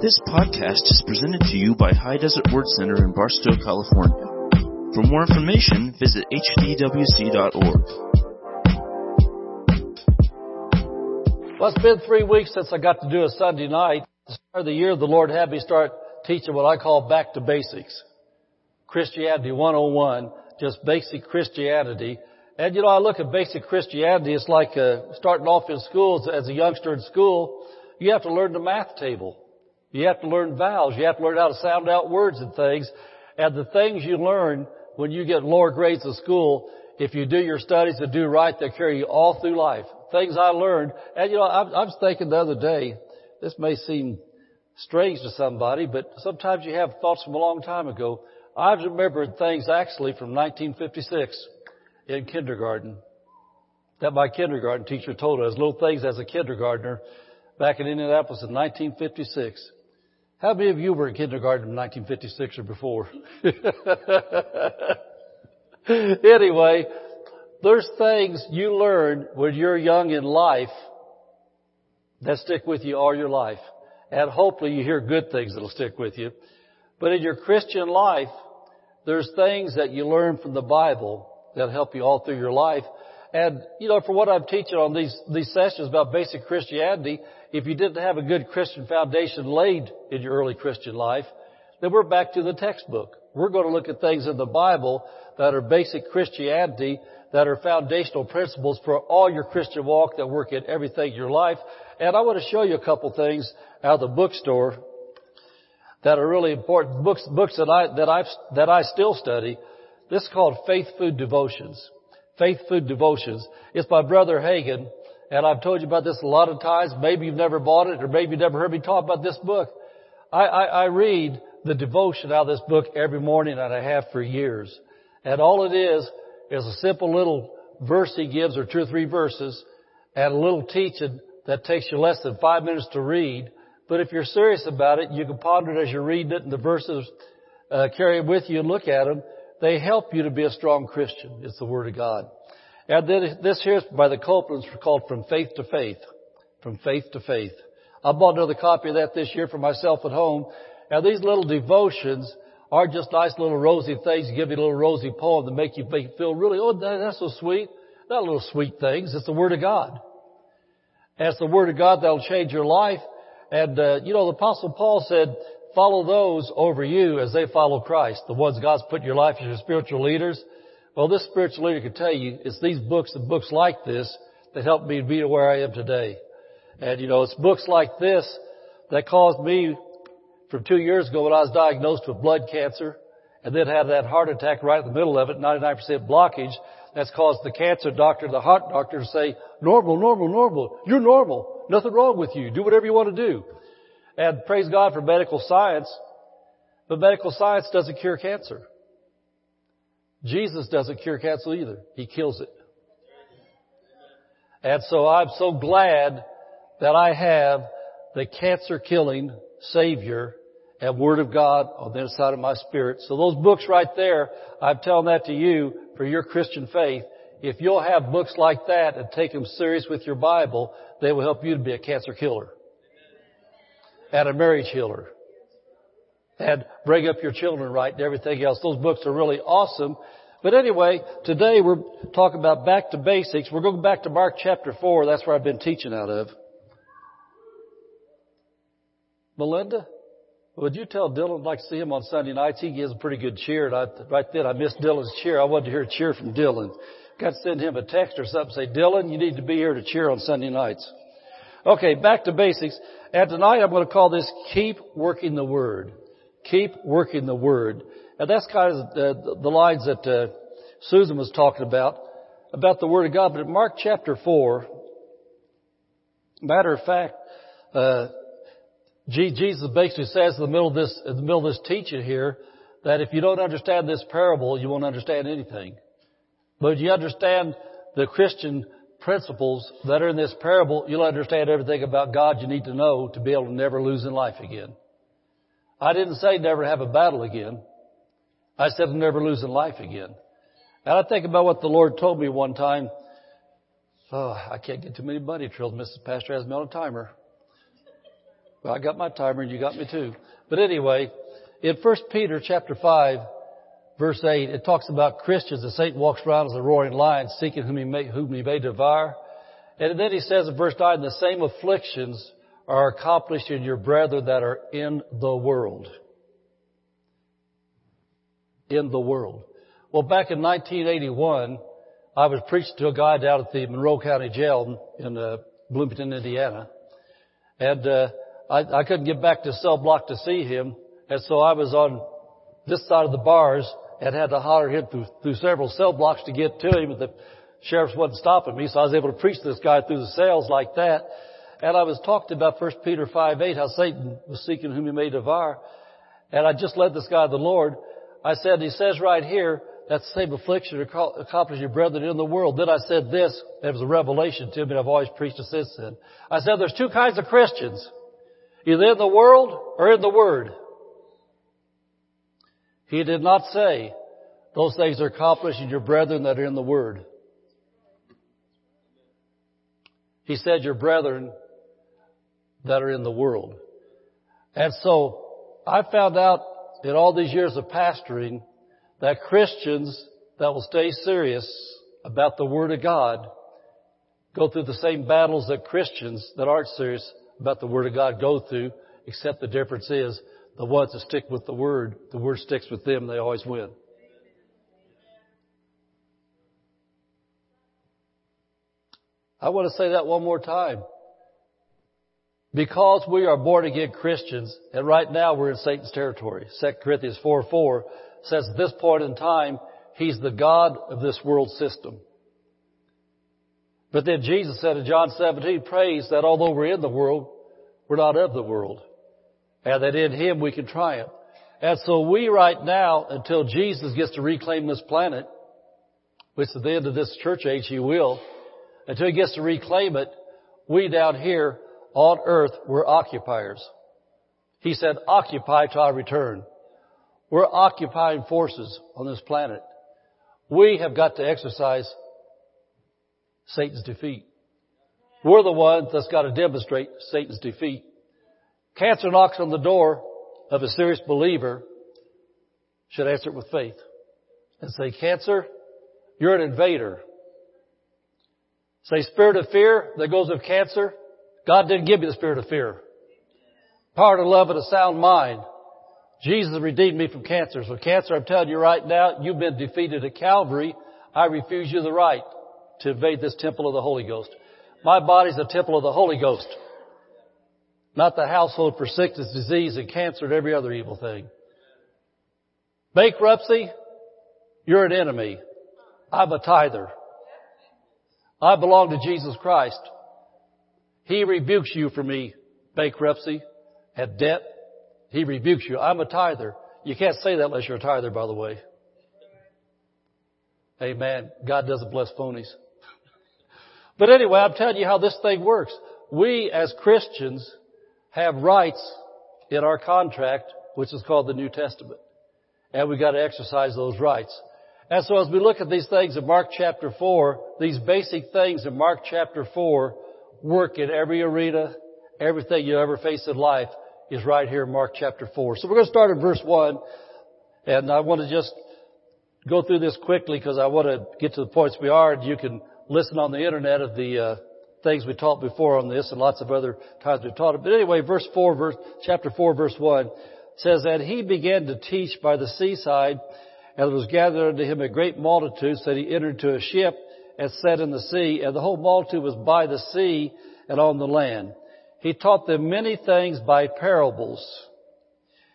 This podcast is presented to you by High Desert Word Center in Barstow, California. For more information, visit hdwc.org. Well, it's been three weeks since I got to do a Sunday night. The start of the year, the Lord had me start teaching what I call back to basics. Christianity 101, just basic Christianity. And you know, I look at basic Christianity, it's like uh, starting off in schools as a youngster in school, you have to learn the math table. You have to learn vowels. You have to learn how to sound out words and things. And the things you learn when you get lower grades in school, if you do your studies and do right, they carry you all through life. Things I learned, and you know, I, I was thinking the other day, this may seem strange to somebody, but sometimes you have thoughts from a long time ago. I've remembered things actually from 1956 in kindergarten that my kindergarten teacher told us, little things as a kindergartner back in Indianapolis in 1956. How many of you were in kindergarten in 1956 or before? anyway, there's things you learn when you're young in life that stick with you all your life. And hopefully you hear good things that'll stick with you. But in your Christian life, there's things that you learn from the Bible that help you all through your life. And, you know, for what I'm teaching on these, these sessions about basic Christianity, if you didn't have a good Christian foundation laid in your early Christian life, then we're back to the textbook. We're going to look at things in the Bible that are basic Christianity, that are foundational principles for all your Christian walk that work in everything in your life. And I want to show you a couple things out of the bookstore that are really important. Books, books that I, that I, that I still study. This is called Faith Food Devotions. Faith Food Devotions. It's by Brother Hagin. And I've told you about this a lot of times. Maybe you've never bought it or maybe you've never heard me talk about this book. I, I, I read the devotion out of this book every morning and I have for years. And all it is, is a simple little verse he gives or two or three verses and a little teaching that takes you less than five minutes to read. But if you're serious about it, you can ponder it as you're reading it and the verses uh, carry it with you and look at them. They help you to be a strong Christian. It's the Word of God. And then this here by the Copelands called From Faith to Faith. From Faith to Faith. I bought another copy of that this year for myself at home. And these little devotions are just nice little rosy things, give you a little rosy poem to make you feel really, oh, that's so sweet. Not little sweet things. It's the Word of God. And it's the Word of God that'll change your life. And, uh, you know, the Apostle Paul said, follow those over you as they follow Christ. The ones God's put in your life as your spiritual leaders. Well, this spiritual leader can tell you it's these books and books like this that helped me be to where I am today. And you know, it's books like this that caused me from two years ago when I was diagnosed with blood cancer and then had that heart attack right in the middle of it, 99% blockage. That's caused the cancer doctor, the heart doctor to say, normal, normal, normal. You're normal. Nothing wrong with you. Do whatever you want to do. And praise God for medical science. But medical science doesn't cure cancer. Jesus doesn't cure cancer either. He kills it. And so I'm so glad that I have the cancer killing Savior and Word of God on the inside of my spirit. So those books right there, I'm telling that to you for your Christian faith. If you'll have books like that and take them serious with your Bible, they will help you to be a cancer killer and a marriage healer and bring up your children right and everything else. Those books are really awesome. But anyway, today we're talking about back to basics. We're going back to Mark chapter 4. That's where I've been teaching out of. Melinda, would you tell Dylan I'd like to see him on Sunday nights? He gives a pretty good cheer. And I, right then I missed Dylan's cheer. I wanted to hear a cheer from Dylan. Got to send him a text or something. Say, Dylan, you need to be here to cheer on Sunday nights. Okay, back to basics. And tonight I'm going to call this Keep Working the Word. Keep working the Word. And that's kind of the, the lines that uh, Susan was talking about, about the Word of God. But in Mark chapter 4, matter of fact, uh, Jesus basically says in the middle of this, in the middle of this teaching here, that if you don't understand this parable, you won't understand anything. But if you understand the Christian principles that are in this parable, you'll understand everything about God you need to know to be able to never lose in life again. I didn't say never have a battle again. I said never losing life again. And I think about what the Lord told me one time. Oh, I can't get too many bunny trails. Mrs. Pastor has me on a timer. Well, I got my timer and you got me too. But anyway, in 1 Peter chapter 5, verse 8, it talks about Christians that Satan walks around as a roaring lion seeking whom he may, whom he may devour. And then he says in verse 9, the same afflictions are accomplished in your brethren that are in the world. In the world. Well, back in 1981, I was preaching to a guy down at the Monroe County Jail in uh, Bloomington, Indiana. And uh, I, I couldn't get back to cell block to see him. And so I was on this side of the bars and had to holler him through, through several cell blocks to get to him. The sheriff wasn't stopping me, so I was able to preach to this guy through the cells like that. And I was talking about 1 Peter 5, 8, how Satan was seeking whom he may devour. And I just led this guy to the Lord. I said, he says right here, that same affliction accomplish your brethren in the world. Then I said this, it was a revelation to me, I've always preached it since then. I said there's two kinds of Christians. Either in the world or in the Word. He did not say, those things are accomplished in your brethren that are in the Word. He said, your brethren that are in the world. And so, I found out in all these years of pastoring that Christians that will stay serious about the Word of God go through the same battles that Christians that aren't serious about the Word of God go through, except the difference is the ones that stick with the Word, the Word sticks with them, they always win. I want to say that one more time. Because we are born again Christians, and right now we're in Satan's territory. 2 Corinthians 4 4 says at this point in time, He's the God of this world system. But then Jesus said in John 17, praise that although we're in the world, we're not of the world. And that in Him we can triumph. And so we right now, until Jesus gets to reclaim this planet, which at the end of this church age He will, until He gets to reclaim it, we down here on earth, we're occupiers. He said, occupy till I return. We're occupying forces on this planet. We have got to exercise Satan's defeat. We're the ones that's got to demonstrate Satan's defeat. Cancer knocks on the door of a serious believer should answer it with faith and say, cancer, you're an invader. Say, spirit of fear that goes with cancer, God didn't give you the spirit of fear. Power to love and a sound mind. Jesus redeemed me from cancer. So cancer, I'm telling you right now, you've been defeated at Calvary. I refuse you the right to invade this temple of the Holy Ghost. My body's a temple of the Holy Ghost. Not the household for sickness, disease, and cancer and every other evil thing. Bankruptcy, you're an enemy. I'm a tither. I belong to Jesus Christ. He rebukes you for me, bankruptcy, and debt, he rebukes you. I'm a tither. You can't say that unless you're a tither, by the way. Amen. God doesn't bless phonies. but anyway, I'm telling you how this thing works. We as Christians have rights in our contract, which is called the New Testament. And we've got to exercise those rights. And so as we look at these things in Mark chapter 4, these basic things in Mark chapter 4 work in every arena, everything you ever face in life is right here in Mark chapter 4. So we're going to start at verse 1. And I want to just go through this quickly because I want to get to the points we are. And you can listen on the internet of the uh, things we taught before on this and lots of other times we've taught it. But anyway, verse 4, verse, chapter 4, verse 1 says that he began to teach by the seaside and there was gathered unto him a great multitude so that he entered into a ship and sat in the sea and the whole multitude was by the sea and on the land. He taught them many things by parables.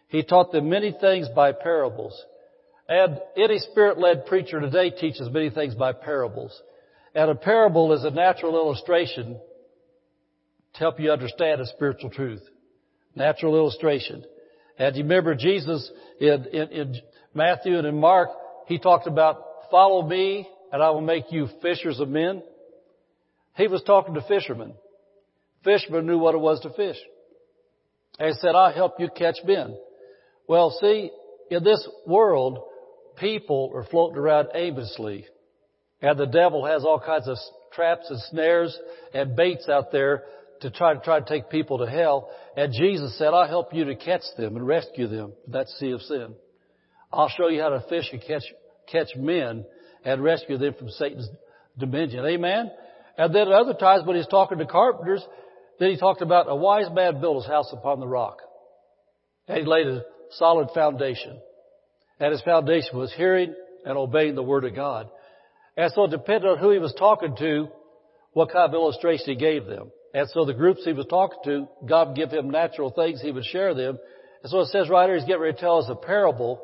He taught them many things by parables. And any spirit-led preacher today teaches many things by parables. And a parable is a natural illustration to help you understand a spiritual truth. Natural illustration. And you remember Jesus in, in, in Matthew and in Mark, he talked about follow me and I will make you fishers of men. He was talking to fishermen. Fishermen knew what it was to fish. And he said, I'll help you catch men. Well, see, in this world, people are floating around aimlessly. And the devil has all kinds of traps and snares and baits out there to try to try to take people to hell. And Jesus said, I'll help you to catch them and rescue them from that sea of sin. I'll show you how to fish and catch, catch men and rescue them from Satan's dominion. Amen? And then at other times when he's talking to carpenters, then he talked about a wise man built his house upon the rock. And he laid a solid foundation. And his foundation was hearing and obeying the word of God. And so it depended on who he was talking to, what kind of illustration he gave them. And so the groups he was talking to, God would give him natural things, he would share them. And so it says right here, he's getting ready to tell us a parable.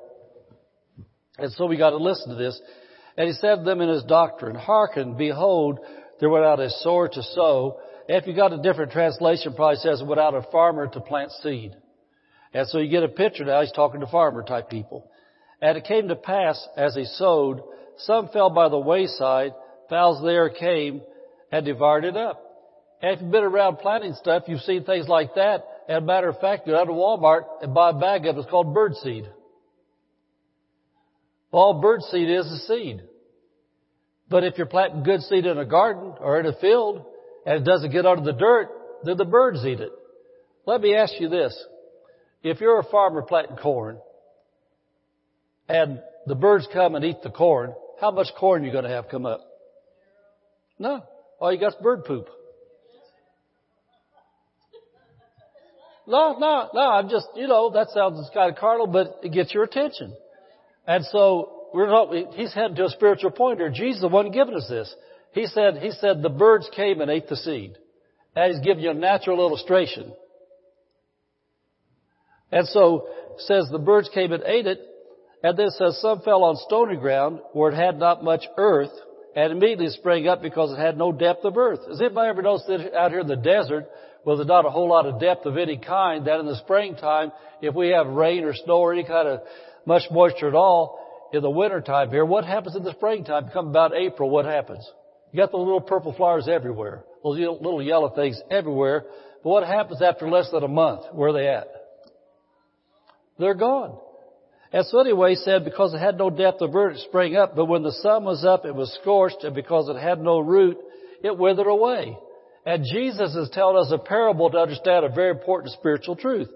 And so we got to listen to this. And he said to them in his doctrine, Hearken, behold, there went out a sower to sow. If you got a different translation, probably says went out a farmer to plant seed. And so you get a picture now, he's talking to farmer type people. And it came to pass as he sowed, some fell by the wayside, fowls there came and devoured it up. And if you've been around planting stuff, you've seen things like that. As a matter of fact, you go out to Walmart and buy a bag of it. It's called bird seed. All bird seed is a seed. But if you're planting good seed in a garden or in a field and it doesn't get under the dirt, then the birds eat it. Let me ask you this. If you're a farmer planting corn and the birds come and eat the corn, how much corn are you going to have come up? No. All you got is bird poop. No, no, no, I'm just, you know, that sounds kind of carnal, but it gets your attention. And so, we're not, he's heading to a spiritual point here. Jesus is the one giving us this. He said, he said the birds came and ate the seed. And he's giving you a natural illustration. And so, says the birds came and ate it, and then says some fell on stony ground where it had not much earth, and immediately sprang up because it had no depth of earth. Has anybody ever noticed that out here in the desert, well, there's not a whole lot of depth of any kind, that in the springtime, if we have rain or snow or any kind of much moisture at all, in the wintertime here, what happens in the springtime? Come about April, what happens? You got the little purple flowers everywhere. Those little yellow things everywhere. But what happens after less than a month? Where are they at? They're gone. And so anyway, he said, because it had no depth of root, it sprang up, but when the sun was up, it was scorched, and because it had no root, it withered away. And Jesus is telling us a parable to understand a very important spiritual truth.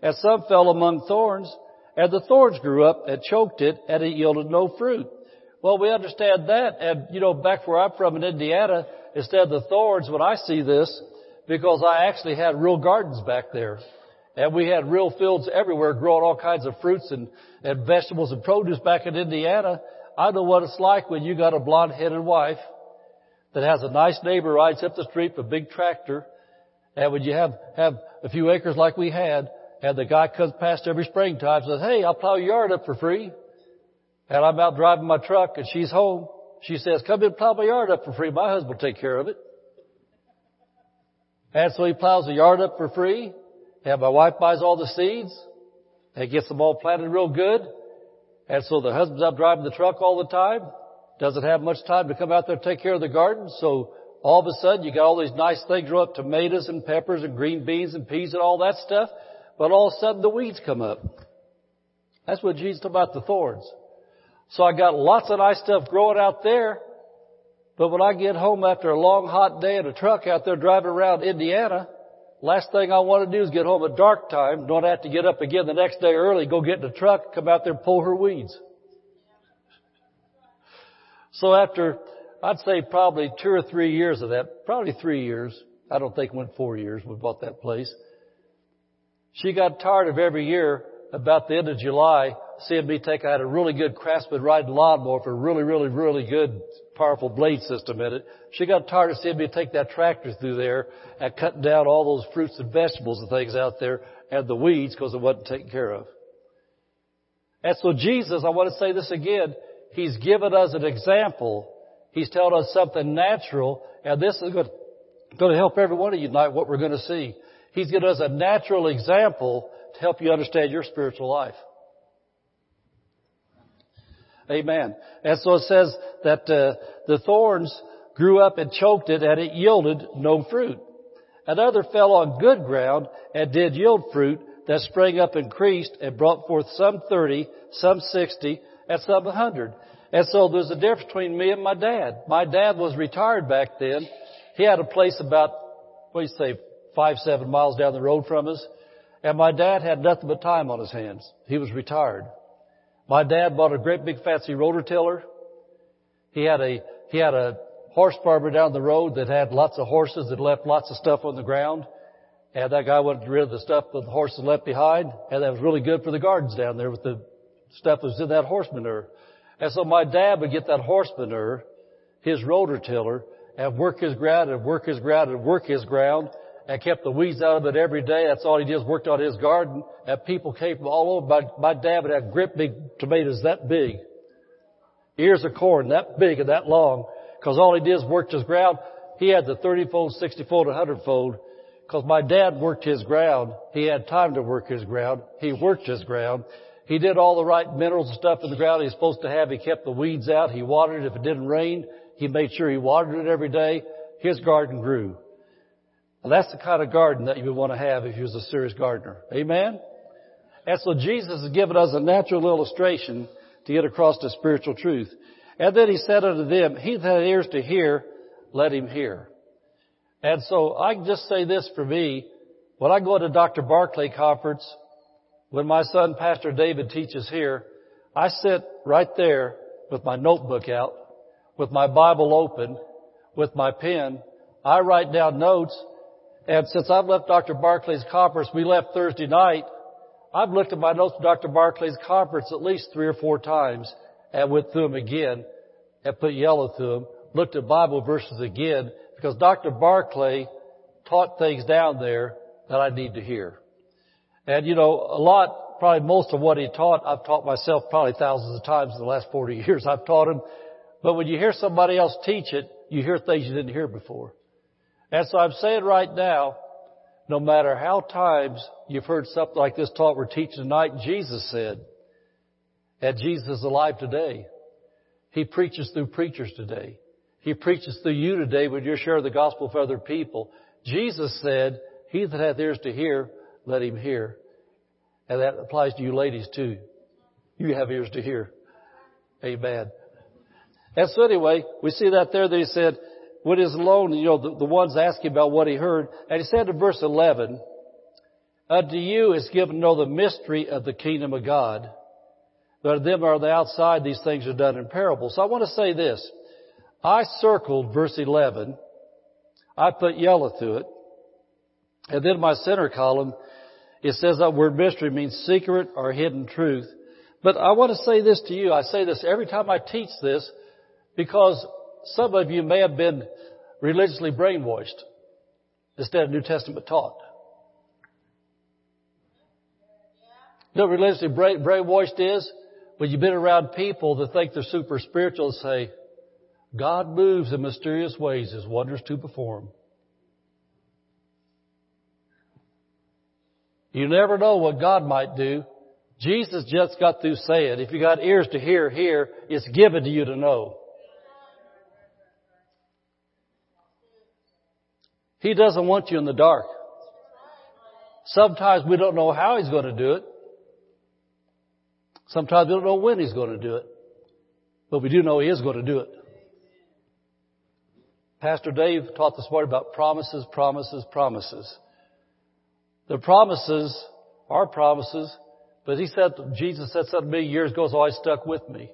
And some fell among thorns, and the thorns grew up and choked it, and it yielded no fruit. Well, we understand that, and you know, back where I'm from in Indiana, instead of the thorns, when I see this, because I actually had real gardens back there. And we had real fields everywhere growing all kinds of fruits and, and vegetables and produce back in Indiana. I know what it's like when you got a blonde-headed wife that has a nice neighbor rides up the street with a big tractor. And when you have, have a few acres like we had, and the guy comes past every springtime and says, hey, I'll plow your yard up for free. And I'm out driving my truck and she's home. She says, come in and plow my yard up for free. My husband will take care of it. And so he plows the yard up for free. And my wife buys all the seeds and gets them all planted real good. And so the husband's out driving the truck all the time. Doesn't have much time to come out there and take care of the garden. So all of a sudden you got all these nice things grow up, tomatoes and peppers and green beans and peas and all that stuff. But all of a sudden the weeds come up. That's what Jesus talked about the thorns. So I got lots of nice stuff growing out there. But when I get home after a long hot day in a truck out there driving around Indiana, Last thing I want to do is get home at dark time. Don't have to get up again the next day early, go get in the truck, come out there and pull her weeds. So after, I'd say probably two or three years of that, probably three years. I don't think it went four years. We bought that place. She got tired of every year about the end of July seeing me take, I had a really good craftsman riding lawnmower for a really, really, really good powerful blade system in it. She got tired of seeing me take that tractor through there and cutting down all those fruits and vegetables and things out there and the weeds because it wasn't taken care of. And so Jesus, I want to say this again, He's given us an example. He's telling us something natural and this is going to help every one of you tonight what we're going to see. He's given us a natural example to help you understand your spiritual life. Amen. And so it says that uh, the thorns grew up and choked it, and it yielded no fruit. Another fell on good ground and did yield fruit that sprang up increased and brought forth some thirty, some sixty, and some a hundred. And so there's a difference between me and my dad. My dad was retired back then. He had a place about, what do you say, five, seven miles down the road from us. And my dad had nothing but time on his hands. He was retired. My dad bought a great big fancy rototiller. He had a, he had a horse farmer down the road that had lots of horses that left lots of stuff on the ground. And that guy wanted rid of the stuff that the horses left behind. And that was really good for the gardens down there with the stuff that was in that horse manure. And so my dad would get that horse manure, his rototiller, and work his ground and work his ground and work his ground and kept the weeds out of it every day. That's all he did worked on his garden. And people came from all over. My, my dad would have great big tomatoes that big. Ears of corn that big and that long. Cause all he did is worked his ground. He had the 30 fold, 60 fold, 100 fold. Cause my dad worked his ground. He had time to work his ground. He worked his ground. He did all the right minerals and stuff in the ground he's supposed to have. He kept the weeds out. He watered it. If it didn't rain, he made sure he watered it every day. His garden grew. That's the kind of garden that you would want to have if you was a serious gardener. Amen? And so Jesus has given us a natural illustration to get across the spiritual truth. And then he said unto them, He that had ears to hear, let him hear. And so I can just say this for me. When I go to Dr. Barclay conference, when my son Pastor David teaches here, I sit right there with my notebook out, with my Bible open, with my pen. I write down notes and since I've left Dr. Barclay's conference, we left Thursday night, I've looked at my notes from Dr. Barclay's conference at least three or four times and went through them again and put yellow through them, looked at Bible verses again because Dr. Barclay taught things down there that I need to hear. And you know, a lot, probably most of what he taught, I've taught myself probably thousands of times in the last 40 years I've taught him. But when you hear somebody else teach it, you hear things you didn't hear before. And so I'm saying right now, no matter how times you've heard something like this taught we're teaching tonight, Jesus said, and Jesus is alive today. He preaches through preachers today. He preaches through you today when you share the gospel with other people. Jesus said, he that hath ears to hear, let him hear. And that applies to you ladies too. You have ears to hear. Amen. And so anyway, we see that there that he said, when he's alone, you know, the, the ones asking about what he heard, and he said in verse 11, Unto you is given to know the mystery of the kingdom of God. But to them are the outside, these things are done in parables. So I want to say this. I circled verse 11. I put yellow to it. And then my center column, it says that word mystery means secret or hidden truth. But I want to say this to you. I say this every time I teach this because some of you may have been religiously brainwashed instead of New Testament taught. What religiously brainwashed is? When you've been around people that think they're super spiritual and say, God moves in mysterious ways, His wonders to perform. You never know what God might do. Jesus just got through saying, if you got ears to hear, hear. It's given to you to know. He doesn't want you in the dark. Sometimes we don't know how He's going to do it. Sometimes we don't know when He's going to do it. But we do know He is going to do it. Pastor Dave taught this morning about promises, promises, promises. The promises are promises, but he said, Jesus said something me years ago, it's always stuck with me.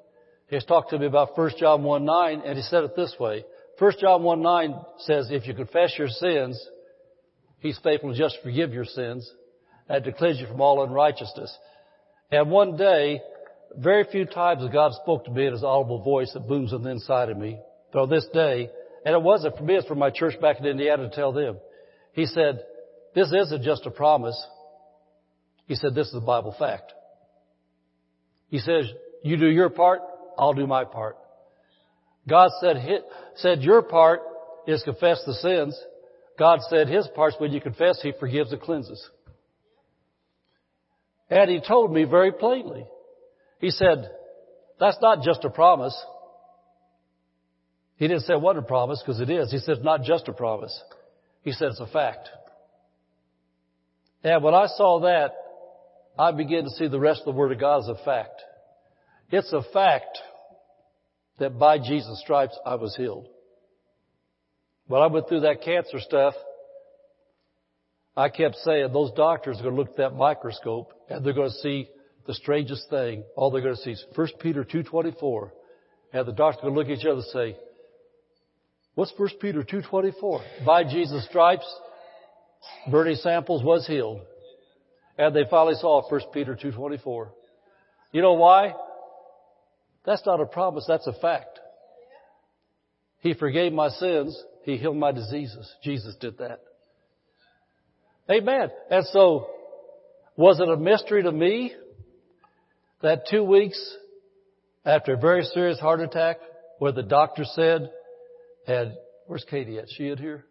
He's talked to me about 1 John 1 9, and he said it this way. 1 John 1 9 says, if you confess your sins, He's faithful to just forgive your sins and to cleanse you from all unrighteousness. And one day, very few times God spoke to me in His audible voice that booms on the inside of me. But on this day, and it wasn't for me, it's for my church back in Indiana to tell them. He said, this isn't just a promise. He said, this is a Bible fact. He says, you do your part, I'll do my part. God said, said your part is confess the sins. God said his part is when you confess, he forgives and cleanses. And he told me very plainly. He said, that's not just a promise. He didn't say what a promise because it is. He said it's not just a promise. He said it's a fact. And when I saw that, I began to see the rest of the Word of God as a fact. It's a fact that by Jesus' stripes I was healed. When I went through that cancer stuff, I kept saying those doctors are going to look at that microscope and they're going to see the strangest thing. All they're going to see is 1 Peter 2.24. And the doctors are going to look at each other and say, what's 1 Peter 2.24? By Jesus' stripes, Bernie Samples was healed. And they finally saw 1 Peter 2.24. You know why? That's not a promise, that's a fact. He forgave my sins. He healed my diseases. Jesus did that. Amen. And so, was it a mystery to me that two weeks after a very serious heart attack where the doctor said, and where's Katie at? She in here?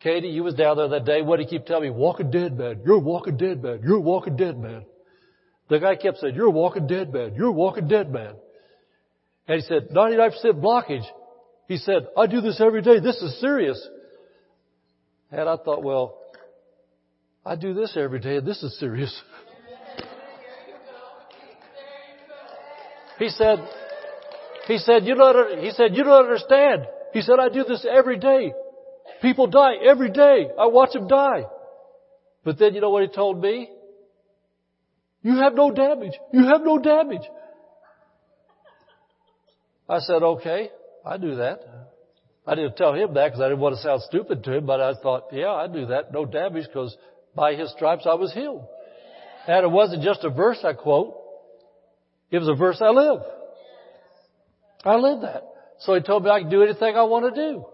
Katie, you was down there that day. What did he keep telling me? Walking dead man. You're a walking dead man. You're a walking dead man. The guy kept saying, you're a walking dead man. You're a walking dead man. And he said, 99% blockage. He said, I do this every day. This is serious. And I thought, well, I do this every day and this is serious. He said, he said, you don't, he said, you don't understand. He said, I do this every day. People die every day. I watch them die. But then you know what he told me? You have no damage. You have no damage. I said, okay, I do that. I didn't tell him that because I didn't want to sound stupid to him, but I thought, yeah, I do that. No damage because by his stripes I was healed. And it wasn't just a verse I quote. It was a verse I live. I live that. So he told me I can do anything I want to do.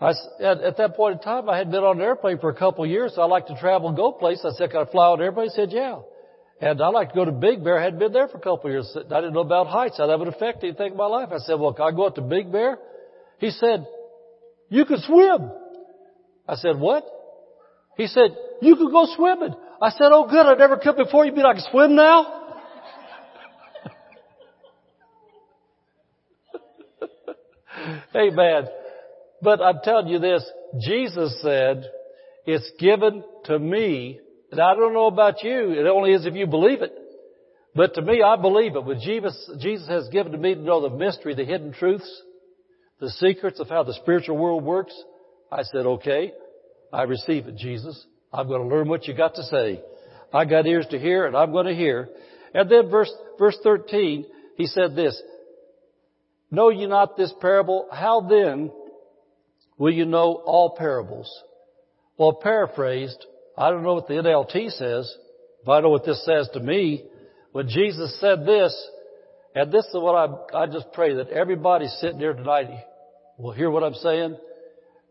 I, at, at that point in time, I had been on an airplane for a couple of years, so I like to travel and go places. I said, can I fly on an airplane? He said, yeah. And I like to go to Big Bear. I hadn't been there for a couple of years. I didn't know about heights, how that would affect anything in my life. I said, well, can I go up to Big Bear? He said, you can swim. I said, what? He said, you could go swimming. I said, oh good, I've never come before. You mean I can swim now? Amen. But I'm telling you this, Jesus said, it's given to me, and I don't know about you, it only is if you believe it. But to me, I believe it. When Jesus, Jesus has given to me to know the mystery, the hidden truths, the secrets of how the spiritual world works, I said, okay, I receive it, Jesus. I'm going to learn what you got to say. I got ears to hear and I'm going to hear. And then verse, verse 13, he said this, Know ye not this parable? How then will you know all parables? Well, paraphrased, I don't know what the NLT says, but I know what this says to me. When Jesus said this, and this is what I, I just pray that everybody sitting here tonight will hear what I'm saying.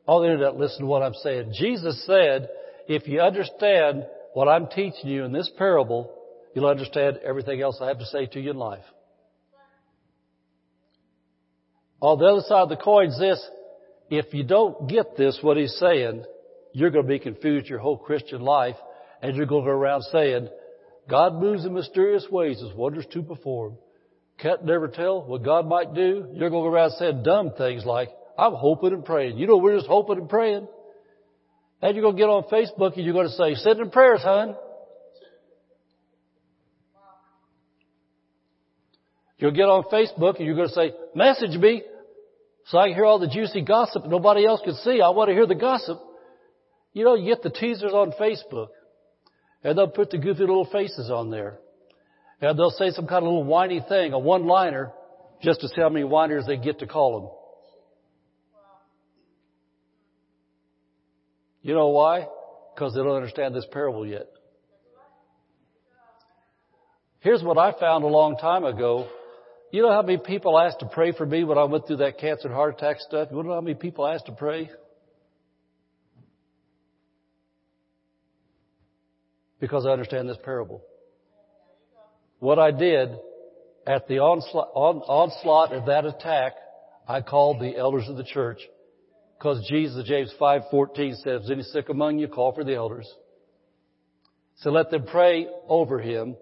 All the internet listen to what I'm saying. Jesus said, if you understand what I'm teaching you in this parable, you'll understand everything else I have to say to you in life. On the other side of the coin is this, if you don't get this, what he's saying, you're going to be confused your whole Christian life, and you're going to go around saying, God moves in mysterious ways, His wonders to perform. Can't never tell what God might do. You're going to go around saying dumb things like, I'm hoping and praying. You know, we're just hoping and praying. And you're going to get on Facebook and you're going to say, send in prayers, hon. You'll get on Facebook and you're going to say, message me so I can hear all the juicy gossip nobody else can see. I want to hear the gossip. You know, you get the teasers on Facebook and they'll put the goofy little faces on there. And they'll say some kind of little whiny thing, a one-liner, just to see how many whiners they get to call them. You know why? Because they don't understand this parable yet. Here's what I found a long time ago. You know how many people asked to pray for me when I went through that cancer and heart attack stuff? You know how many people asked to pray? Because I understand this parable. What I did at the onslaught, on, onslaught of that attack, I called the elders of the church because Jesus, James 5:14 says, "Is any sick among you? Call for the elders." So let them pray over him,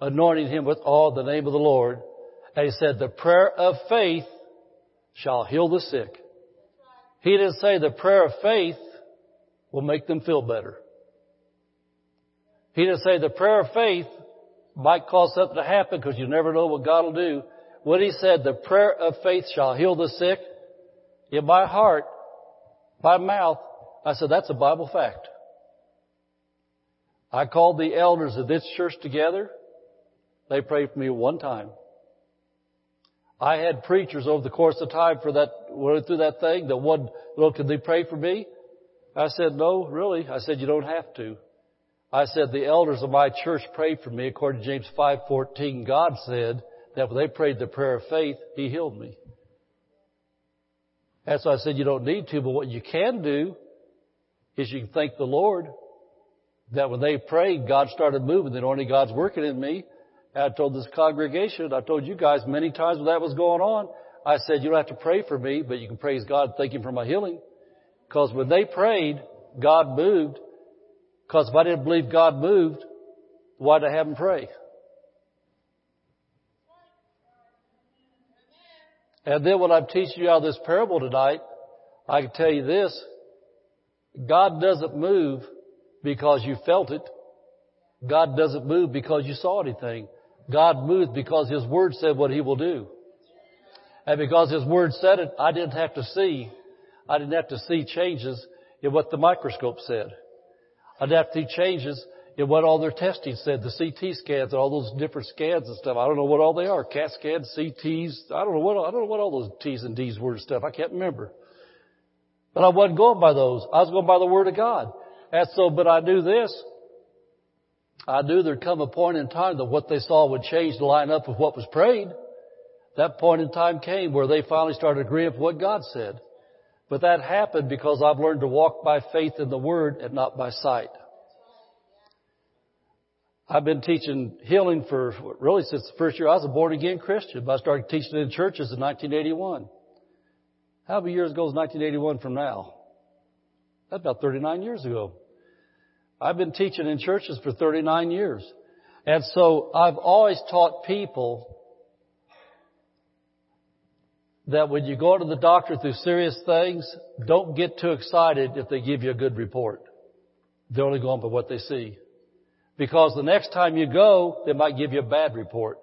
anointing him with all the name of the Lord. And he said, "The prayer of faith shall heal the sick." He didn't say the prayer of faith will make them feel better. He didn't say the prayer of faith might cause something to happen because you never know what God will do. When he said the prayer of faith shall heal the sick, in my heart, my mouth, I said, that's a Bible fact. I called the elders of this church together. They prayed for me one time. I had preachers over the course of time for that, went through that thing that one, well, could they pray for me? I said, no, really. I said, you don't have to. I said, the elders of my church prayed for me according to James 5.14. God said that when they prayed the prayer of faith, He healed me. That's why I said you don't need to, but what you can do is you can thank the Lord that when they prayed, God started moving, that only God's working in me. I told this congregation, I told you guys many times when that was going on, I said, you don't have to pray for me, but you can praise God, thank Him for my healing. Because when they prayed, God moved. Because if I didn't believe God moved, why'd I have them pray? And then when I'm teaching you out this parable tonight, I can tell you this. God doesn't move because you felt it. God doesn't move because you saw anything. God moved because His Word said what He will do. And because His Word said it, I didn't have to see, I didn't have to see changes in what the microscope said. See changes in what all their testing said, the CT scans and all those different scans and stuff. I don't know what all they are. CAT scans, CTs, I don't know what, I don't know what all those T's and D's were and stuff. I can't remember. But I wasn't going by those. I was going by the Word of God. And so, but I knew this. I knew there'd come a point in time that what they saw would change to line up with what was prayed. That point in time came where they finally started agreeing with what God said. But that happened because I've learned to walk by faith in the Word and not by sight. I've been teaching healing for really since the first year I was a born again Christian, but I started teaching in churches in 1981. How many years ago is 1981 from now? That's about 39 years ago. I've been teaching in churches for 39 years. And so I've always taught people that when you go to the doctor through serious things, don't get too excited if they give you a good report. They're only going by what they see. Because the next time you go, they might give you a bad report.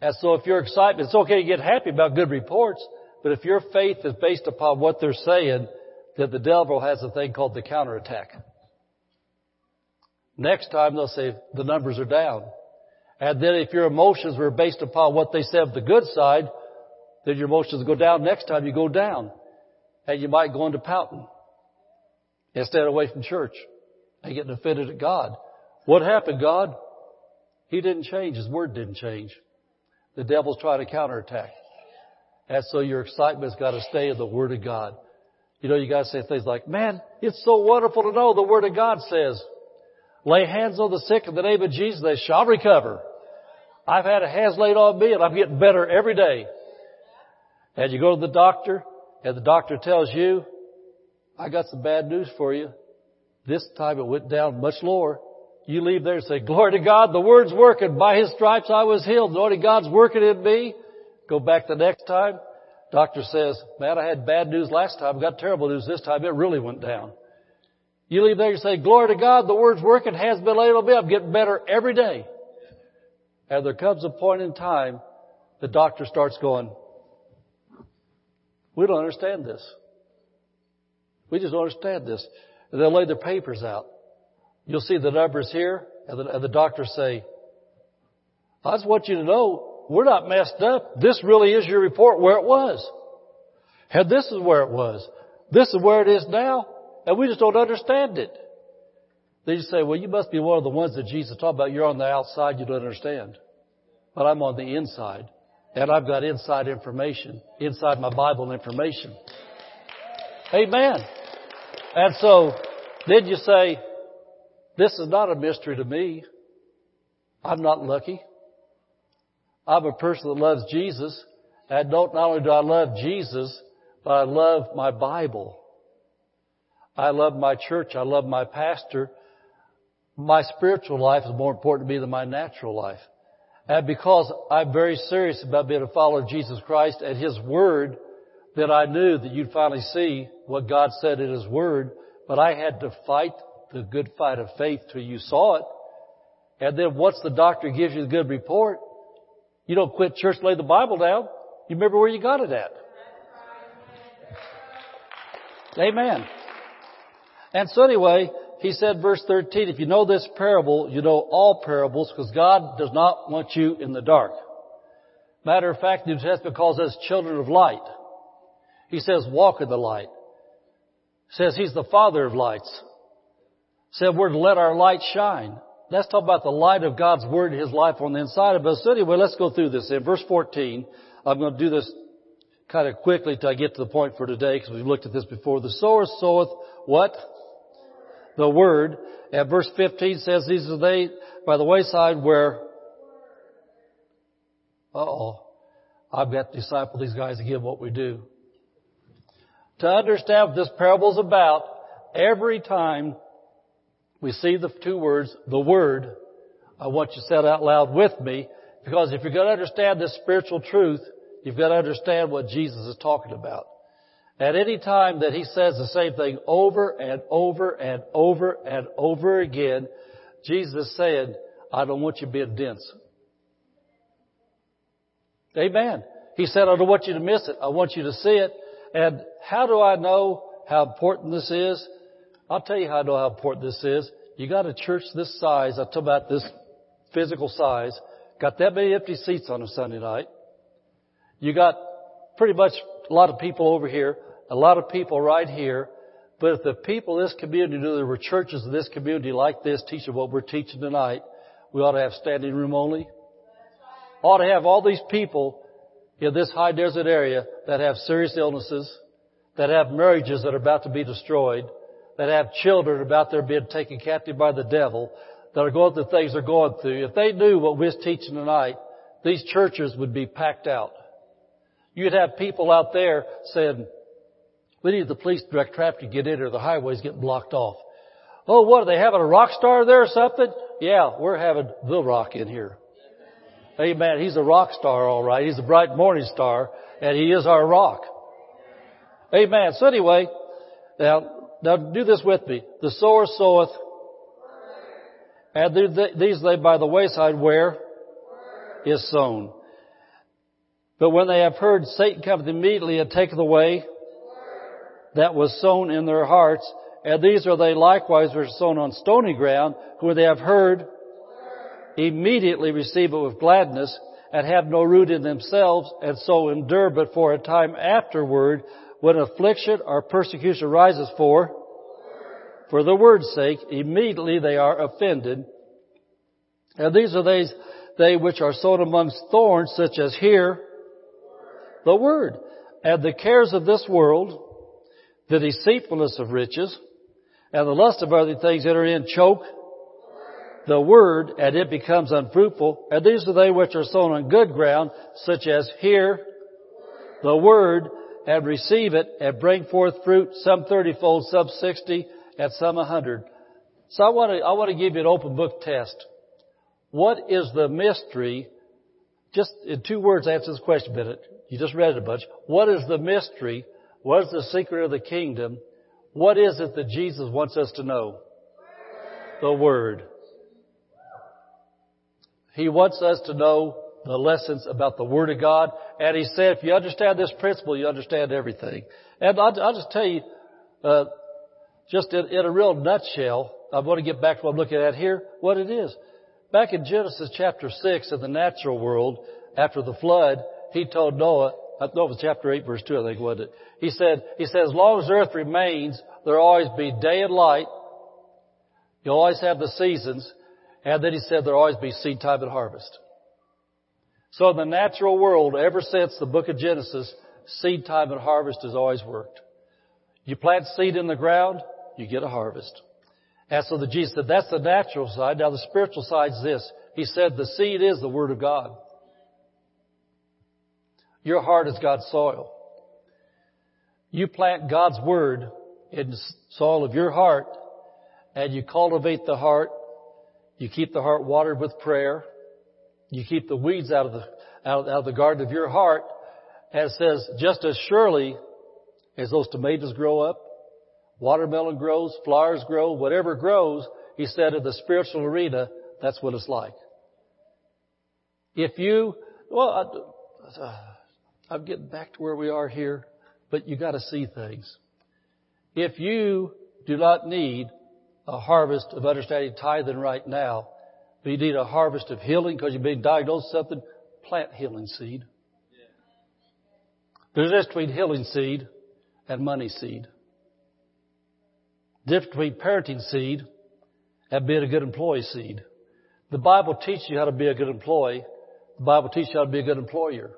And so if you're excited, it's okay to get happy about good reports, but if your faith is based upon what they're saying, then the devil has a thing called the counterattack. Next time they'll say the numbers are down. And then if your emotions were based upon what they said of the good side, then your emotions go down. Next time you go down. And you might go into pouting. and Instead away from church. And getting offended at God. What happened, God? He didn't change. His word didn't change. The devil's trying to counterattack. And so your excitement's got to stay in the Word of God. You know, you got to say things like, man, it's so wonderful to know the Word of God says, Lay hands on the sick in the name of Jesus, they shall recover. I've had a hands laid on me and I'm getting better every day. And you go to the doctor and the doctor tells you, I got some bad news for you. This time it went down much lower. You leave there and say, glory to God, the word's working. By his stripes I was healed. Knowing God's working in me. Go back the next time. Doctor says, man, I had bad news last time. Got terrible news this time. It really went down. You leave there and say, glory to God, the word's working, has been laid on me, I'm getting better every day. And there comes a point in time, the doctor starts going, we don't understand this. We just don't understand this. And they'll lay their papers out. You'll see the numbers here, and the, and the doctors say, I just want you to know, we're not messed up. This really is your report where it was. And this is where it was. This is where it is now. And we just don't understand it. They just say, well, you must be one of the ones that Jesus talked about. You're on the outside, you don't understand. But I'm on the inside. And I've got inside information, inside my Bible information. Amen. And so, then you say, this is not a mystery to me. I'm not lucky. I'm a person that loves Jesus. And not only do I love Jesus, but I love my Bible. I love my church. I love my pastor. My spiritual life is more important to me than my natural life. And because I'm very serious about being a follower of Jesus Christ and His Word, that I knew that you'd finally see what God said in His Word, but I had to fight the good fight of faith till you saw it. And then once the doctor gives you the good report, you don't quit church, lay the Bible down. You remember where you got it at. Amen. And so anyway, he said verse 13, if you know this parable, you know all parables because God does not want you in the dark. Matter of fact, the New Testament calls us children of light. He says walk in the light. Says he's the father of lights. Said we're to let our light shine. Let's talk about the light of God's Word His life on the inside of us. So anyway, let's go through this. In verse 14, I'm going to do this kind of quickly till I get to the point for today because we've looked at this before. The sower soweth what? The Word. And verse 15 says, these are they by the wayside where, uh-oh, I've got to disciple these guys again what we do. To understand what this parable is about, every time we see the two words, the Word. I want you to say it out loud with me, because if you're going to understand this spiritual truth, you've got to understand what Jesus is talking about. At any time that he says the same thing over and over and over and over again, Jesus said, I don't want you to being dense. Amen. He said, I don't want you to miss it. I want you to see it. And how do I know how important this is? I'll tell you how I know how important this is. You got a church this size, I talk about this physical size, got that many empty seats on a Sunday night. You got pretty much a lot of people over here, a lot of people right here. But if the people in this community knew there were churches in this community like this teaching what we're teaching tonight, we ought to have standing room only. Ought to have all these people in this high desert area that have serious illnesses, that have marriages that are about to be destroyed, that have children about there being taken captive by the devil, that are going through things they're going through, if they knew what we're teaching tonight, these churches would be packed out. You'd have people out there saying, we need the police direct traffic to get in or the highway's getting blocked off. Oh, what, are they having a rock star there or something? Yeah, we're having the rock in here. Amen. He's a rock star, alright. He's a bright morning star, and he is our rock. Amen. So anyway, now, now do this with me. The sower soweth, and these lay by the wayside where is sown. But when they have heard, Satan cometh immediately and taketh away that was sown in their hearts. And these are they likewise which are sown on stony ground, who they have heard, immediately receive it with gladness, and have no root in themselves, and so endure but for a time afterward, when affliction or persecution arises for, for the word's sake, immediately they are offended. And these are they, they which are sown amongst thorns, such as hear the word. And the cares of this world, the deceitfulness of riches, and the lust of other things that are in choke the word, and it becomes unfruitful. And these are they which are sown on good ground, such as hear the word, and receive it and bring forth fruit, some thirtyfold, some sixty, and some a hundred. So I want to, I want to give you an open book test. What is the mystery? Just in two words, answer this question, Bennett. You just read it a bunch. What is the mystery? What is the secret of the kingdom? What is it that Jesus wants us to know? The Word. He wants us to know the lessons about the Word of God. And he said, if you understand this principle, you understand everything. And I'll, I'll just tell you, uh, just in, in, a real nutshell, I want to get back to what I'm looking at here, what it is. Back in Genesis chapter 6 in the natural world, after the flood, he told Noah, I know it was chapter 8 verse 2 I think wasn't it? He said, he said, as long as earth remains, there'll always be day and light. You'll always have the seasons. And then he said there'll always be seed time and harvest. So in the natural world, ever since the book of Genesis, seed time and harvest has always worked. You plant seed in the ground, you get a harvest. And so the Jesus said that's the natural side. Now the spiritual side is this. He said the seed is the Word of God. Your heart is God's soil. You plant God's Word in the soil of your heart and you cultivate the heart. You keep the heart watered with prayer. You keep the weeds out of the, out, of the garden of your heart. And it says, just as surely as those tomatoes grow up, watermelon grows, flowers grow, whatever grows, he said in the spiritual arena, that's what it's like. If you, well, I, uh, I'm getting back to where we are here, but you gotta see things. If you do not need a harvest of understanding tithing right now, but you need a harvest of healing because you've been diagnosed with something. Plant healing seed. There's a difference between healing seed and money seed. Difference between parenting seed and being a good employee seed. The Bible teaches you how to be a good employee. The Bible teaches you how to be a good employer.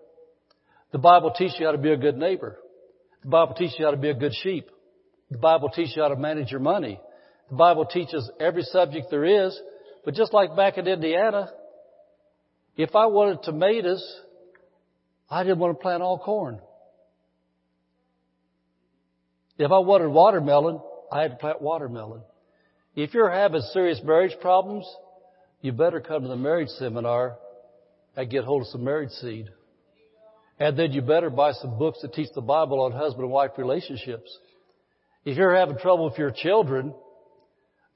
The Bible teaches you how to be a good neighbor. The Bible teaches you how to be a good sheep. The Bible teaches you how to manage your money. The Bible teaches every subject there is. But just like back in Indiana, if I wanted tomatoes, I didn't want to plant all corn. If I wanted watermelon, I had to plant watermelon. If you're having serious marriage problems, you better come to the marriage seminar and get hold of some marriage seed. And then you better buy some books that teach the Bible on husband and wife relationships. If you're having trouble with your children,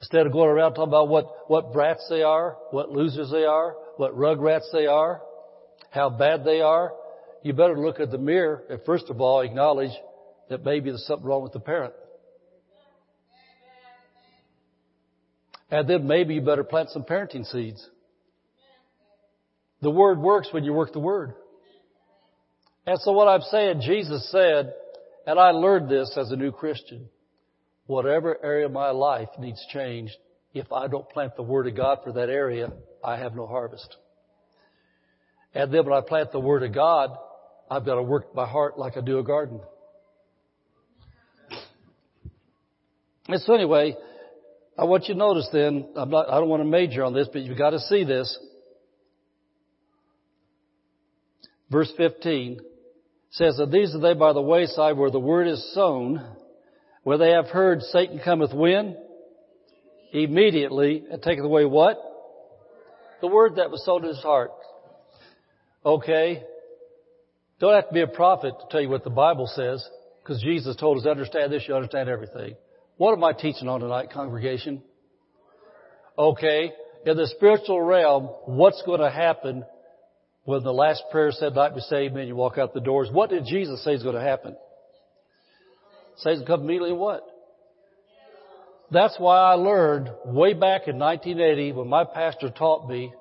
instead of going around talking about what, what brats they are, what losers they are, what rugrats they are, how bad they are, you better look at the mirror and first of all acknowledge that maybe there's something wrong with the parent. And then maybe you better plant some parenting seeds. The Word works when you work the Word. And so what I'm saying, Jesus said, and I learned this as a new Christian, whatever area of my life needs changed, if I don't plant the Word of God for that area, I have no harvest. And then when I plant the Word of God, I've got to work my heart like I do a garden. And so anyway, I want you to notice then, I'm not, I don't want to major on this, but you've got to see this. Verse 15 says that these are they by the wayside where the word is sown, where they have heard Satan cometh when? Immediately, and taketh away what? The word that was sown in his heart. Okay. Don't have to be a prophet to tell you what the Bible says, because Jesus told us, understand this, you understand everything. What am I teaching on tonight, congregation? Okay, in the spiritual realm, what's going to happen when the last prayer said, "Not be saved," and you walk out the doors? What did Jesus say is going to happen? Says come immediately what? That's why I learned way back in 1980 when my pastor taught me,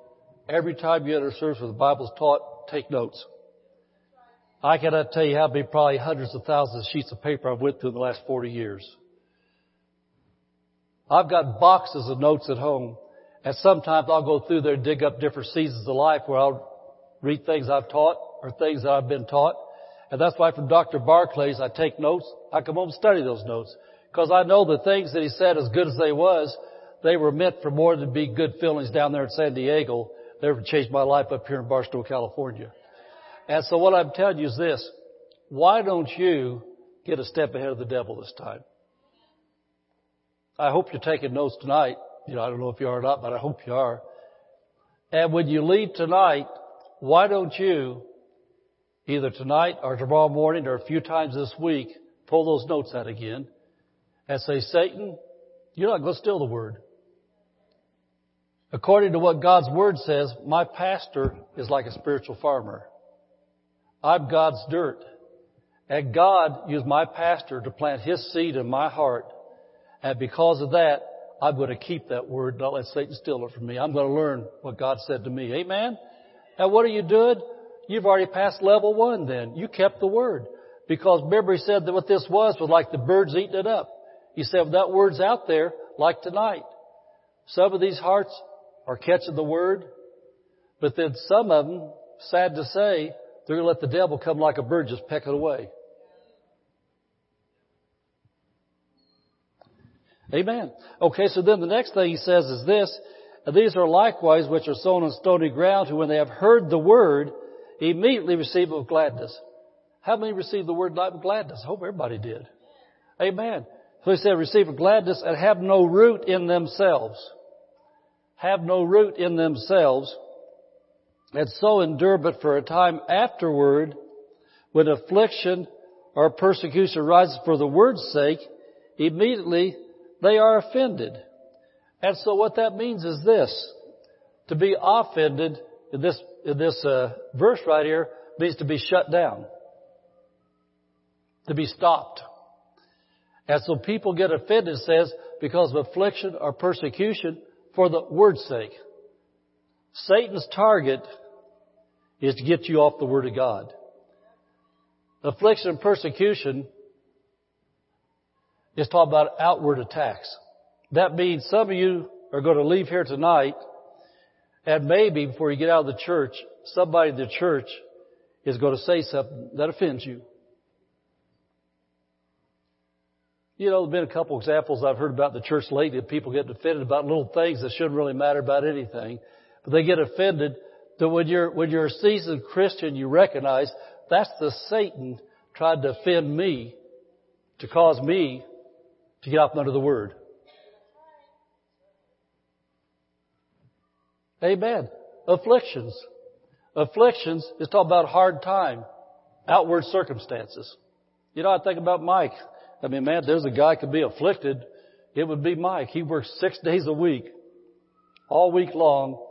every time you enter a service where the Bible's taught, take notes. I cannot tell you how many, probably hundreds of thousands of sheets of paper I've went through in the last 40 years. I've got boxes of notes at home, and sometimes I'll go through there and dig up different seasons of life where I'll read things I've taught or things that I've been taught. And that's why from Dr. Barclays I take notes. I come home and study those notes. Because I know the things that he said, as good as they was, they were meant for more than be good feelings down there in San Diego. They were changed my life up here in Barstow, California. And so what I'm telling you is this. Why don't you get a step ahead of the devil this time? I hope you're taking notes tonight. You know, I don't know if you are or not, but I hope you are. And when you leave tonight, why don't you, either tonight or tomorrow morning or a few times this week, pull those notes out again and say, Satan, you're not going to steal the word. According to what God's word says, my pastor is like a spiritual farmer. I'm God's dirt. And God used my pastor to plant his seed in my heart and because of that, I'm going to keep that word, not let Satan steal it from me. I'm going to learn what God said to me. Amen? And what are you doing? You've already passed level one then. You kept the word. Because remember he said that what this was was like the birds eating it up. He said well, that word's out there like tonight. Some of these hearts are catching the word, but then some of them, sad to say, they're going to let the devil come like a bird just peck it away. Amen. Okay, so then the next thing he says is this, these are likewise which are sown on stony ground, who when they have heard the word, immediately receive it with gladness. How many received the word with gladness? I hope everybody did. Amen. So he said, receive with gladness and have no root in themselves. Have no root in themselves. And so endure but for a time afterward, when affliction or persecution arises for the word's sake, immediately they are offended. And so what that means is this. To be offended in this, this uh, verse right here means to be shut down. To be stopped. And so people get offended, it says, because of affliction or persecution for the word's sake. Satan's target is to get you off the Word of God. Affliction and persecution is talking about outward attacks. That means some of you are going to leave here tonight and maybe before you get out of the church, somebody in the church is going to say something that offends you. You know, there have been a couple examples I've heard about the church lately of people getting offended about little things that shouldn't really matter about anything. But they get offended that when you're, when you're a seasoned Christian, you recognize that's the Satan tried to offend me to cause me to get up under the word. Amen. Afflictions. Afflictions is talking about hard time, outward circumstances. You know, I think about Mike. I mean, man, there's a guy could be afflicted. It would be Mike. He works six days a week, all week long.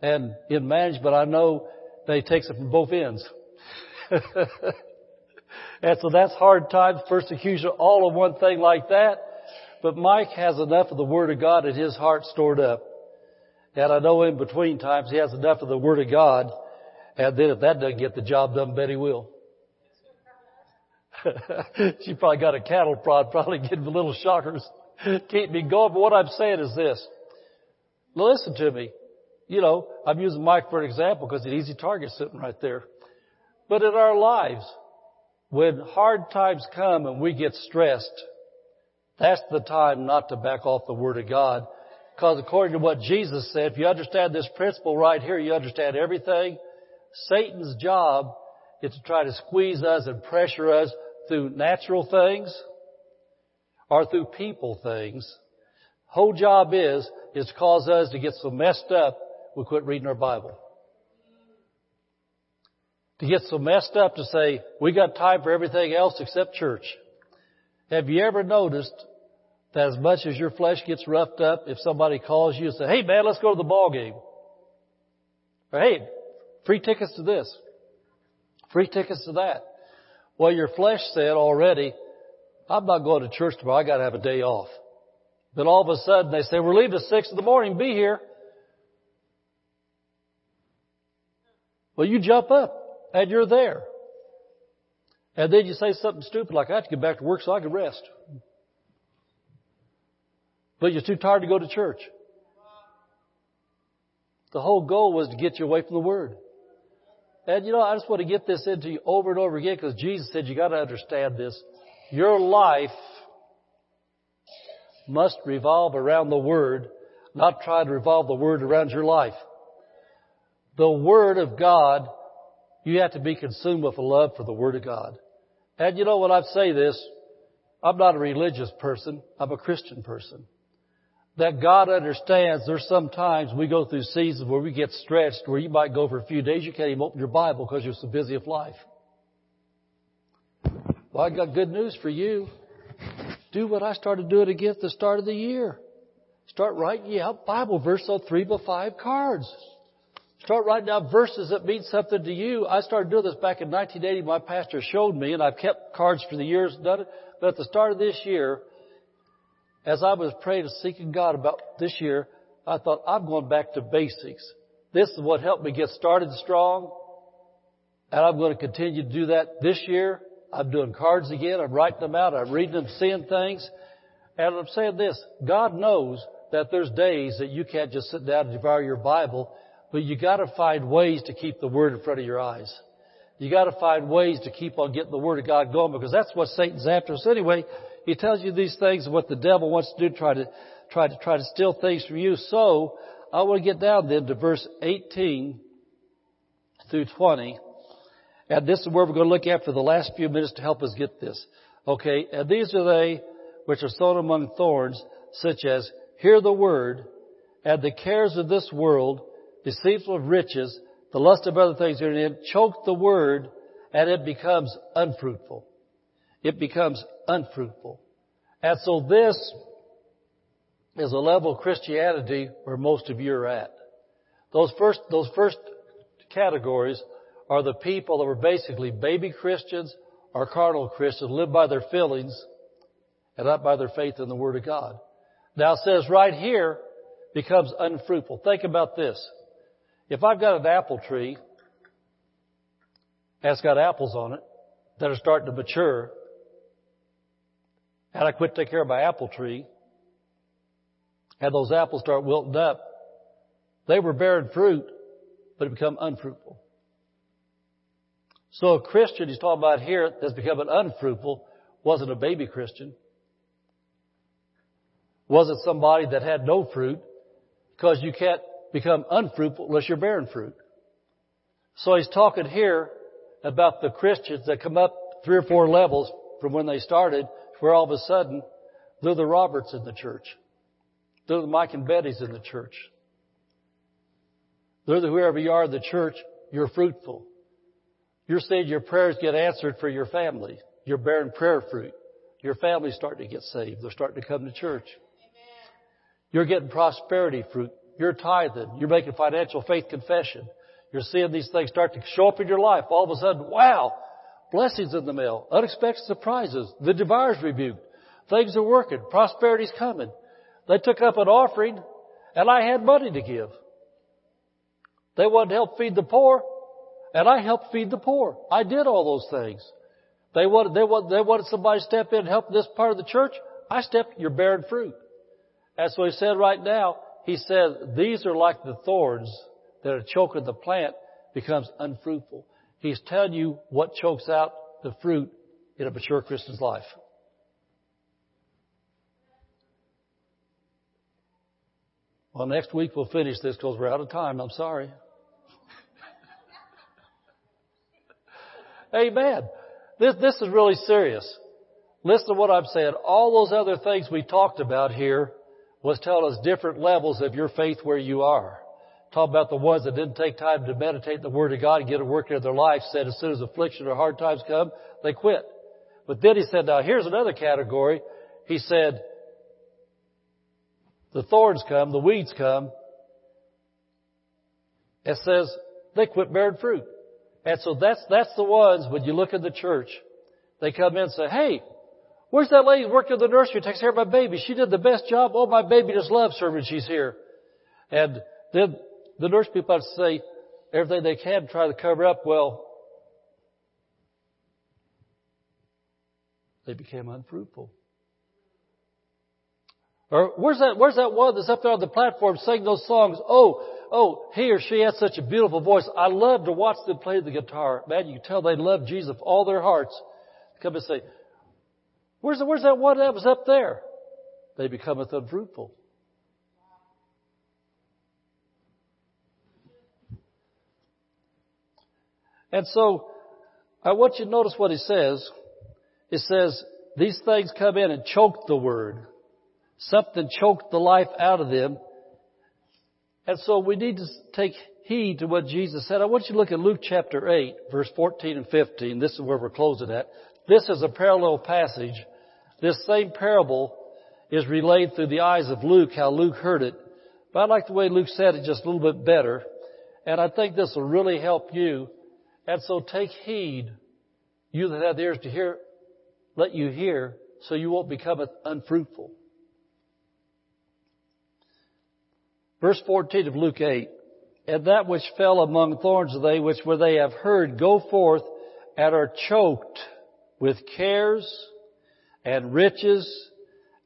And in management, I know that he takes it from both ends. and so that's hard times, persecution, all of one thing like that. But Mike has enough of the Word of God in his heart stored up. And I know in between times he has enough of the Word of God. And then if that doesn't get the job done, Betty will. she probably got a cattle prod, probably getting little shockers. Keep me going. But what I'm saying is this. Listen to me. You know, I'm using Mike for an example because it's an easy target sitting right there. But in our lives, when hard times come and we get stressed, that's the time not to back off the Word of God. Because according to what Jesus said, if you understand this principle right here, you understand everything. Satan's job is to try to squeeze us and pressure us through natural things or through people things. Whole job is, is to cause us to get so messed up we quit reading our Bible. To get so messed up to say, we got time for everything else except church. Have you ever noticed that as much as your flesh gets roughed up, if somebody calls you and says, hey man, let's go to the ball game. Or hey, free tickets to this. Free tickets to that. Well, your flesh said already, I'm not going to church tomorrow. I got to have a day off. Then all of a sudden they say, we're leaving at six in the morning. Be here. Well, you jump up and you're there. And then you say something stupid like, I have to get back to work so I can rest. But you're too tired to go to church. The whole goal was to get you away from the Word. And you know, I just want to get this into you over and over again because Jesus said you got to understand this. Your life must revolve around the Word, not try to revolve the Word around your life. The Word of God, you have to be consumed with a love for the Word of God. And you know when I say this, I'm not a religious person, I'm a Christian person that God understands there's sometimes we go through seasons where we get stretched, where you might go for a few days, you can't even open your Bible because you're so busy with life. Well, I got good news for you. Do what I started doing again at the start of the year. Start writing out Bible verse on three by five cards. Start writing down verses that mean something to you. I started doing this back in 1980. My pastor showed me, and I've kept cards for the years, done it. But at the start of this year, as I was praying and seeking God about this year, I thought, I'm going back to basics. This is what helped me get started strong. And I'm going to continue to do that this year. I'm doing cards again. I'm writing them out. I'm reading them, seeing things. And I'm saying this, God knows that there's days that you can't just sit down and devour your Bible, but you gotta find ways to keep the Word in front of your eyes. You gotta find ways to keep on getting the Word of God going because that's what Satan's after. us anyway, he tells you these things, what the devil wants to do, try to, try to, try to steal things from you. So, I want to get down then to verse 18 through 20. And this is where we're going to look at for the last few minutes to help us get this. Okay, and these are they which are sown among thorns, such as hear the word, and the cares of this world, deceitful of riches, the lust of other things herein, choke the word, and it becomes unfruitful. It becomes unfruitful. And so this is a level of Christianity where most of you are at. Those first, those first categories are the people that were basically baby Christians or carnal Christians, live by their feelings, and not by their faith in the Word of God. Now it says right here, becomes unfruitful. Think about this. If I've got an apple tree, it's got apples on it that are starting to mature, and I quit taking care of my apple tree, and those apples start wilting up, they were bearing fruit, but it become unfruitful. So a Christian he's talking about here that's become an unfruitful wasn't a baby Christian. Wasn't somebody that had no fruit because you can't become unfruitful unless you're bearing fruit. So he's talking here about the Christians that come up three or four levels from when they started where all of a sudden they're the Roberts in the church. They're the Mike and Betty's in the church. They're the whoever you are in the church, you're fruitful. You're saying your prayers get answered for your family. You're bearing prayer fruit. Your family's starting to get saved. They're starting to come to church. You're getting prosperity fruit. You're tithing. You're making financial faith confession. You're seeing these things start to show up in your life. All of a sudden, wow, blessings in the mail, unexpected surprises, the devour's rebuked. Things are working. Prosperity's coming. They took up an offering and I had money to give. They wanted to help feed the poor and I helped feed the poor. I did all those things. They wanted, they wanted, they wanted somebody to step in and help this part of the church. I stepped, you're bearing fruit. That's what he said right now. He said, these are like the thorns that are choking the plant becomes unfruitful. He's telling you what chokes out the fruit in a mature Christian's life. Well, next week we'll finish this because we're out of time. I'm sorry. Amen. This, this is really serious. Listen to what I'm saying. All those other things we talked about here was telling us different levels of your faith where you are. Talk about the ones that didn't take time to meditate the Word of God and get it working in their life, said as soon as affliction or hard times come, they quit. But then he said, now here's another category. He said, the thorns come, the weeds come. It says they quit bearing fruit. And so that's, that's the ones, when you look at the church, they come in and say, hey, where's that lady worked in the nursery, takes care of my baby? She did the best job. Oh, my baby just loves her when she's here. And then the nurse people have to say everything they can to try to cover up. Well, they became unfruitful. Or where's that, where's that one that's up there on the platform singing those songs? Oh, oh, he or she has such a beautiful voice. I love to watch them play the guitar. Man, you can tell they love Jesus with all their hearts. Come and say, where's, the, where's that one that was up there? They becometh unfruitful. And so, I want you to notice what he says. It says, these things come in and choke the word. Something choked the life out of them. And so we need to take heed to what Jesus said. I want you to look at Luke chapter 8, verse 14 and 15. This is where we're closing at. This is a parallel passage. This same parable is relayed through the eyes of Luke, how Luke heard it. But I like the way Luke said it just a little bit better. And I think this will really help you and so take heed, you that have ears to hear, let you hear, so you won't become unfruitful. Verse 14 of Luke 8. And that which fell among thorns they which where they have heard go forth and are choked with cares and riches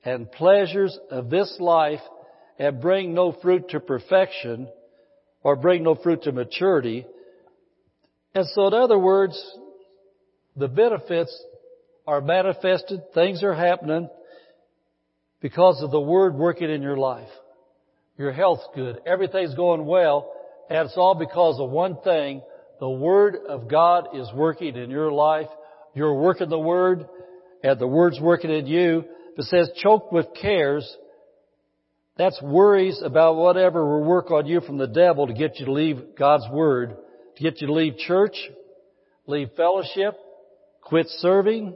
and pleasures of this life and bring no fruit to perfection or bring no fruit to maturity. And so in other words, the benefits are manifested, things are happening because of the Word working in your life. Your health's good, everything's going well, and it's all because of one thing. The Word of God is working in your life. You're working the Word, and the Word's working in you. It says choked with cares, that's worries about whatever will work on you from the devil to get you to leave God's Word to get you to leave church, leave fellowship, quit serving.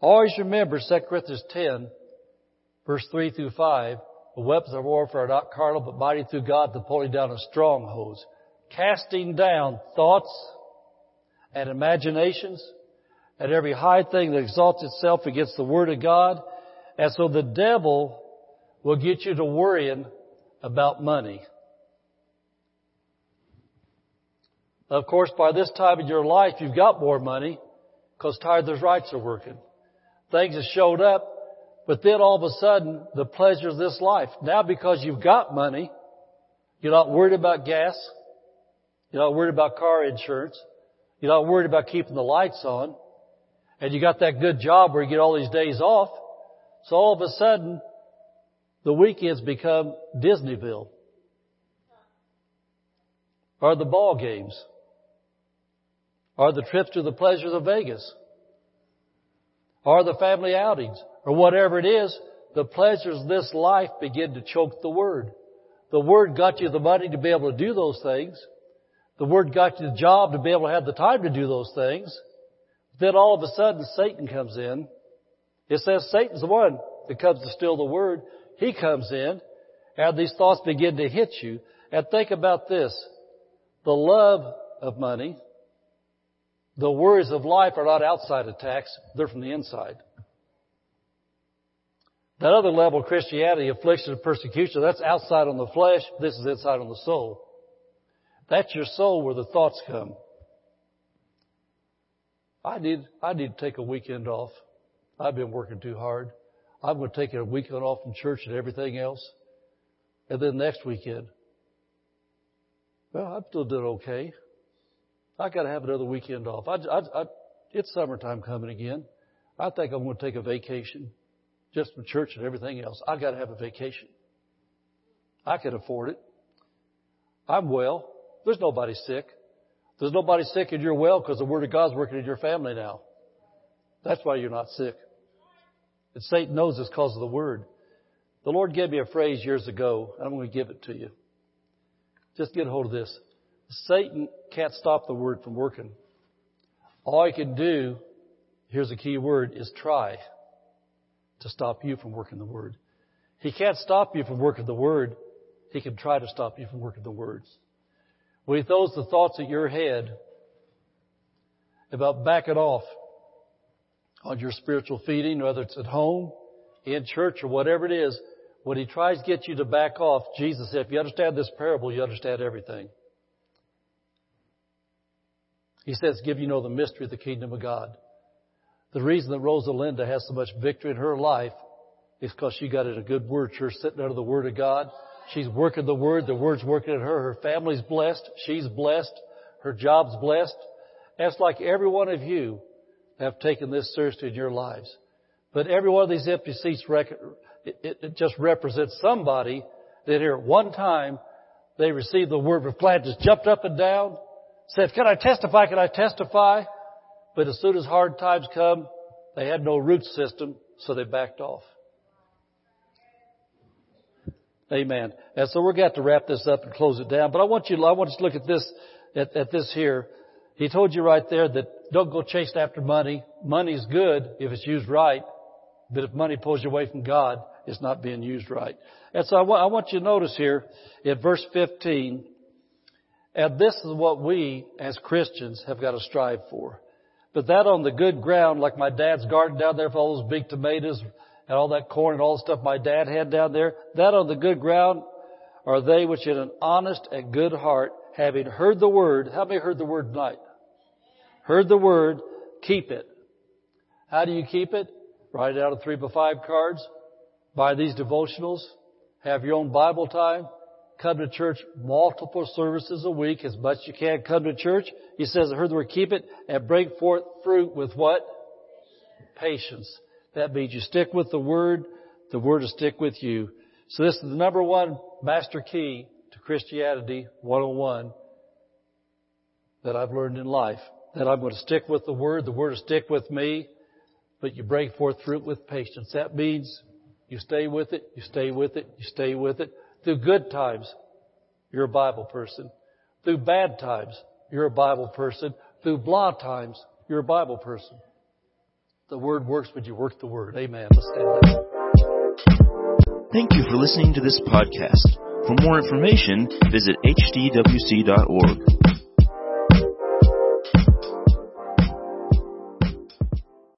Always remember 2 Corinthians 10, verse 3 through 5, the weapons of warfare are not carnal, but mighty through God to pulling down of strongholds, casting down thoughts and imaginations and every high thing that exalts itself against the Word of God, And so the devil will get you to worrying about money. Of course, by this time in your life, you've got more money because tithers' rights are working. Things have showed up, but then all of a sudden, the pleasures of this life. Now because you've got money, you're not worried about gas. You're not worried about car insurance. You're not worried about keeping the lights on. And you got that good job where you get all these days off. So all of a sudden, the weekends become Disneyville. Or the ball games. Or the trips to the pleasures of Vegas. Or the family outings. Or whatever it is, the pleasures of this life begin to choke the Word. The Word got you the money to be able to do those things. The Word got you the job to be able to have the time to do those things. Then all of a sudden Satan comes in. It says Satan's the one that comes to steal the Word. He comes in and these thoughts begin to hit you. And think about this. The love of money, the worries of life are not outside attacks, they're from the inside. That other level of Christianity, affliction and persecution, that's outside on the flesh, this is inside on the soul. That's your soul where the thoughts come. I need, I need to take a weekend off. I've been working too hard. I'm going to take a weekend off from church and everything else. And then next weekend, well, I'm still doing okay. I got to have another weekend off. I, I, I, it's summertime coming again. I think I'm going to take a vacation just from church and everything else. I got to have a vacation. I can afford it. I'm well. There's nobody sick. There's nobody sick and you're well because the Word of God's working in your family now. That's why you're not sick. And Satan knows this because of the Word. The Lord gave me a phrase years ago, and I'm going to give it to you. Just get a hold of this. Satan can't stop the Word from working. All he can do, here's a key word, is try to stop you from working the Word. He can't stop you from working the Word. He can try to stop you from working the words. When he throws the thoughts at your head about backing off on your spiritual feeding, whether it's at home, in church, or whatever it is, when he tries to get you to back off, Jesus said, if you understand this parable, you understand everything. He says, give you know the mystery of the kingdom of God. The reason that Rosalinda has so much victory in her life is because she got in a good word church sitting under the Word of God. She's working the Word. The Word's working in her. Her family's blessed. She's blessed. Her job's blessed. That's like every one of you have taken this seriously in your lives. But every one of these empty seats, it, it, just represents somebody that here at one time they received the word of gladness, jumped up and down, said, can I testify? Can I testify? But as soon as hard times come, they had no root system, so they backed off. Amen. And so we're got to wrap this up and close it down. But I want you, I want you to look at this, at, at this here. He told you right there that don't go chasing after money. Money's good if it's used right. But if money pulls you away from God, it's not being used right. And so I I want you to notice here in verse 15, and this is what we as Christians have got to strive for. But that on the good ground, like my dad's garden down there for all those big tomatoes and all that corn and all the stuff my dad had down there, that on the good ground are they which in an honest and good heart, having heard the word, how many heard the word tonight? Heard the word, keep it. How do you keep it? Write it out of three by five cards. Buy these devotionals. Have your own Bible time. Come to church multiple services a week, as much as you can. Come to church. He says, I heard the word keep it and bring forth fruit with what? Patience. That means you stick with the word, the word will stick with you. So this is the number one master key to Christianity 101 that I've learned in life. That I'm going to stick with the word, the word will stick with me, but you bring forth fruit with patience. That means you stay with it, you stay with it, you stay with it. Through good times, you're a Bible person. Through bad times, you're a Bible person. Through blah times, you're a Bible person. The Word works when you work the Word. Amen. Let's stand up. Thank you for listening to this podcast. For more information, visit hdwc.org.